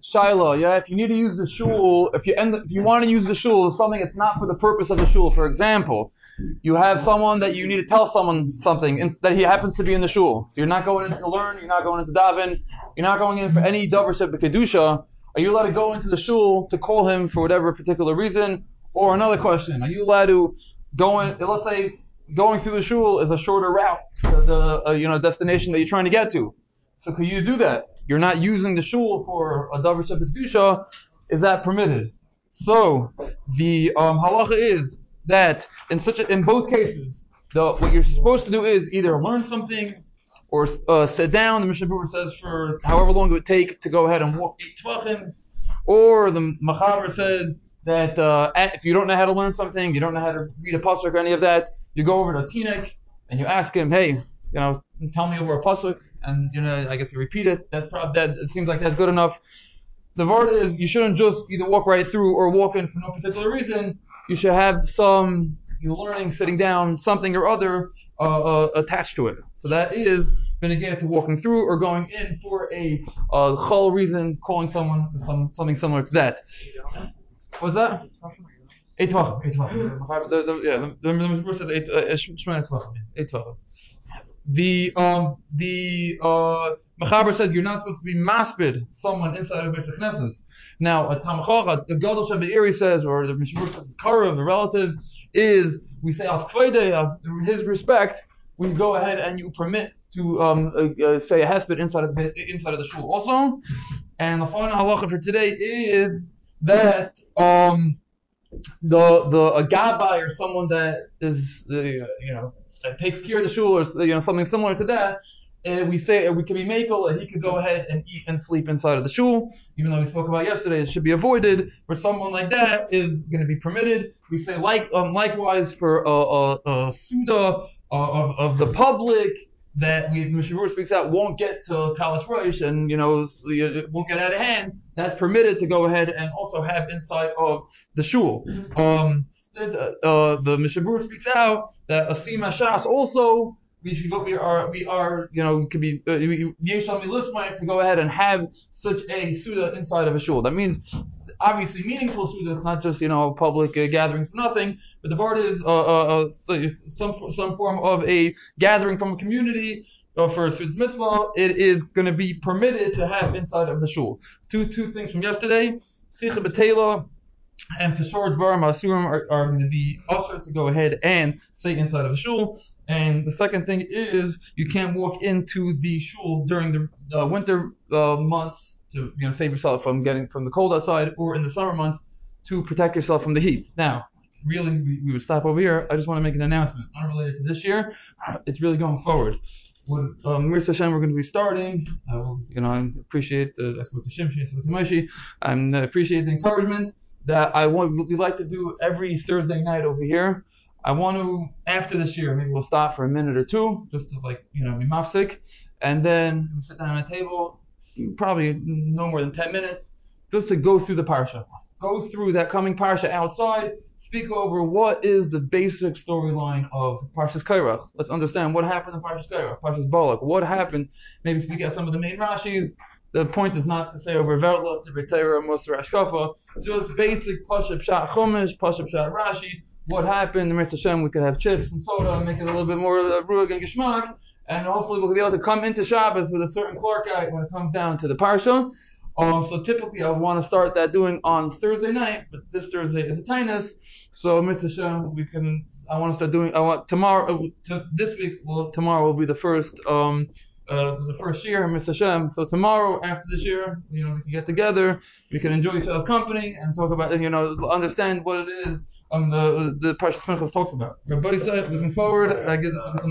Shiloh, yeah, if you need to use the shul, if you end, if you want to use the shul, something that's not for the purpose of the shul. For example, you have someone that you need to tell someone something that he happens to be in the shul. So you're not going in to learn, you're not going into daven, you're not going in for any davar shebikdusha. Are you allowed to go into the shul to call him for whatever particular reason? Or another question, are you allowed to go in? Let's say going through the shul is a shorter route to the uh, you know destination that you're trying to get to. So can you do that? You're not using the shul for a davar kedusha. Is that permitted? So the um, halacha is that in such a, in both cases, the, what you're supposed to do is either learn something or uh, sit down. The Mishnah Berurah says for however long it would take to go ahead and walk eight or the Machaber says that uh, if you don't know how to learn something, you don't know how to read a pasuk or any of that, you go over to Tinek and you ask him, hey, you know, tell me over a pasuk, and you know, I guess you repeat it. That's probably that. It seems like that's good enough. The word is you shouldn't just either walk right through or walk in for no particular reason you should have some you learning, sitting down, something or other uh, uh, attached to it. So that is gonna get to walking through or going in for a uh, chol reason, calling someone some, something similar to that. What's that? Eight tefachim. Eight. Yeah, the, the, the, the says eight tefachim. The um the uh Machaber says you're not supposed to be maspid someone inside of Beis Knesses. Now, a Tamachach, the Gadol Shabbeiri says, or the Mishmur says, Karav, the relative, is we say as his respect, we go ahead and you permit to um, uh, uh, say a hesped inside of the inside of the shul also. And the final halacha for today is that um, the the a gabbai or someone that is uh, you know that takes care of the shul or you know something similar to that and we say we can be makel that he could go ahead and eat and sleep inside of the shul, even though we spoke about yesterday it should be avoided. For someone like that is going to be permitted. We say like um, likewise for a suda uh, of, of the public that we Mishavur speaks out won't get to Kalas Rosh and you know it won't get out of hand. That's permitted to go ahead and also have inside of the shul. Um, uh, the Mishabur speaks out that a siyum Shas also we should go, we are, we are, you know, could be, uh, to go ahead and have such a Suda inside of a shul. That means, obviously, meaningful Suda is not just, you know, public uh, gatherings for nothing, but the word is, uh, uh, uh, some, some form of a gathering from a community, uh, for Suda's mitzvah, it is going to be permitted to have inside of the shul. Two, two things from yesterday, Sicha Betela, and Pesor Dvarim Asurim are, are going to be also to go ahead and say inside of a shul. And the second thing is you can't walk into the shul during the uh, winter uh, months to you know save yourself from getting from the cold outside, or in the summer months to protect yourself from the heat. Now, really, we, we would stop over here. I just want to make an announcement unrelated to this year. It's really going forward what um, Mir Hashem we're going to be starting. I will, you know, I appreciate the I spoke to spoke to. I appreciate the encouragement that I want. We like to do every Thursday night over here. I want to after this year, maybe we'll stop for a minute or two just to like you know be mafsik, and then we sit down at a table, probably no more than ten minutes, just to go through the parsha go through that coming parsha outside, speak over what is the basic storyline of Parshas Korach. Let's understand what happened in Parshas Korach, Parshas Balak, what happened. Maybe speak out some of the main Rashis. The point is not to say over Verla, to Moser Ashkafa, just basic pashut pshat Chumash, pashut pshat Rashi, what happened, in Hashem, we could have chips and soda and make it a little bit more uh, ruach and geschmack, and hopefully we'll be able to come into Shabbos with a certain klarkeit when it comes down to the Parsha. Um, so typically I want to start that doing on Thursday night, but this Thursday is a taanis. So Mr. Shem, we can. I want to start doing. I want tomorrow. Uh, to, this week, well, tomorrow will be the first. Um, uh, the first year, Mr. Shem. So tomorrow, after this year, you know, we can get together, we can enjoy each other's company, and talk about, you know, understand what it is um, the the Parshas Pinchas talks about. Rabbi looking forward, I get tonight.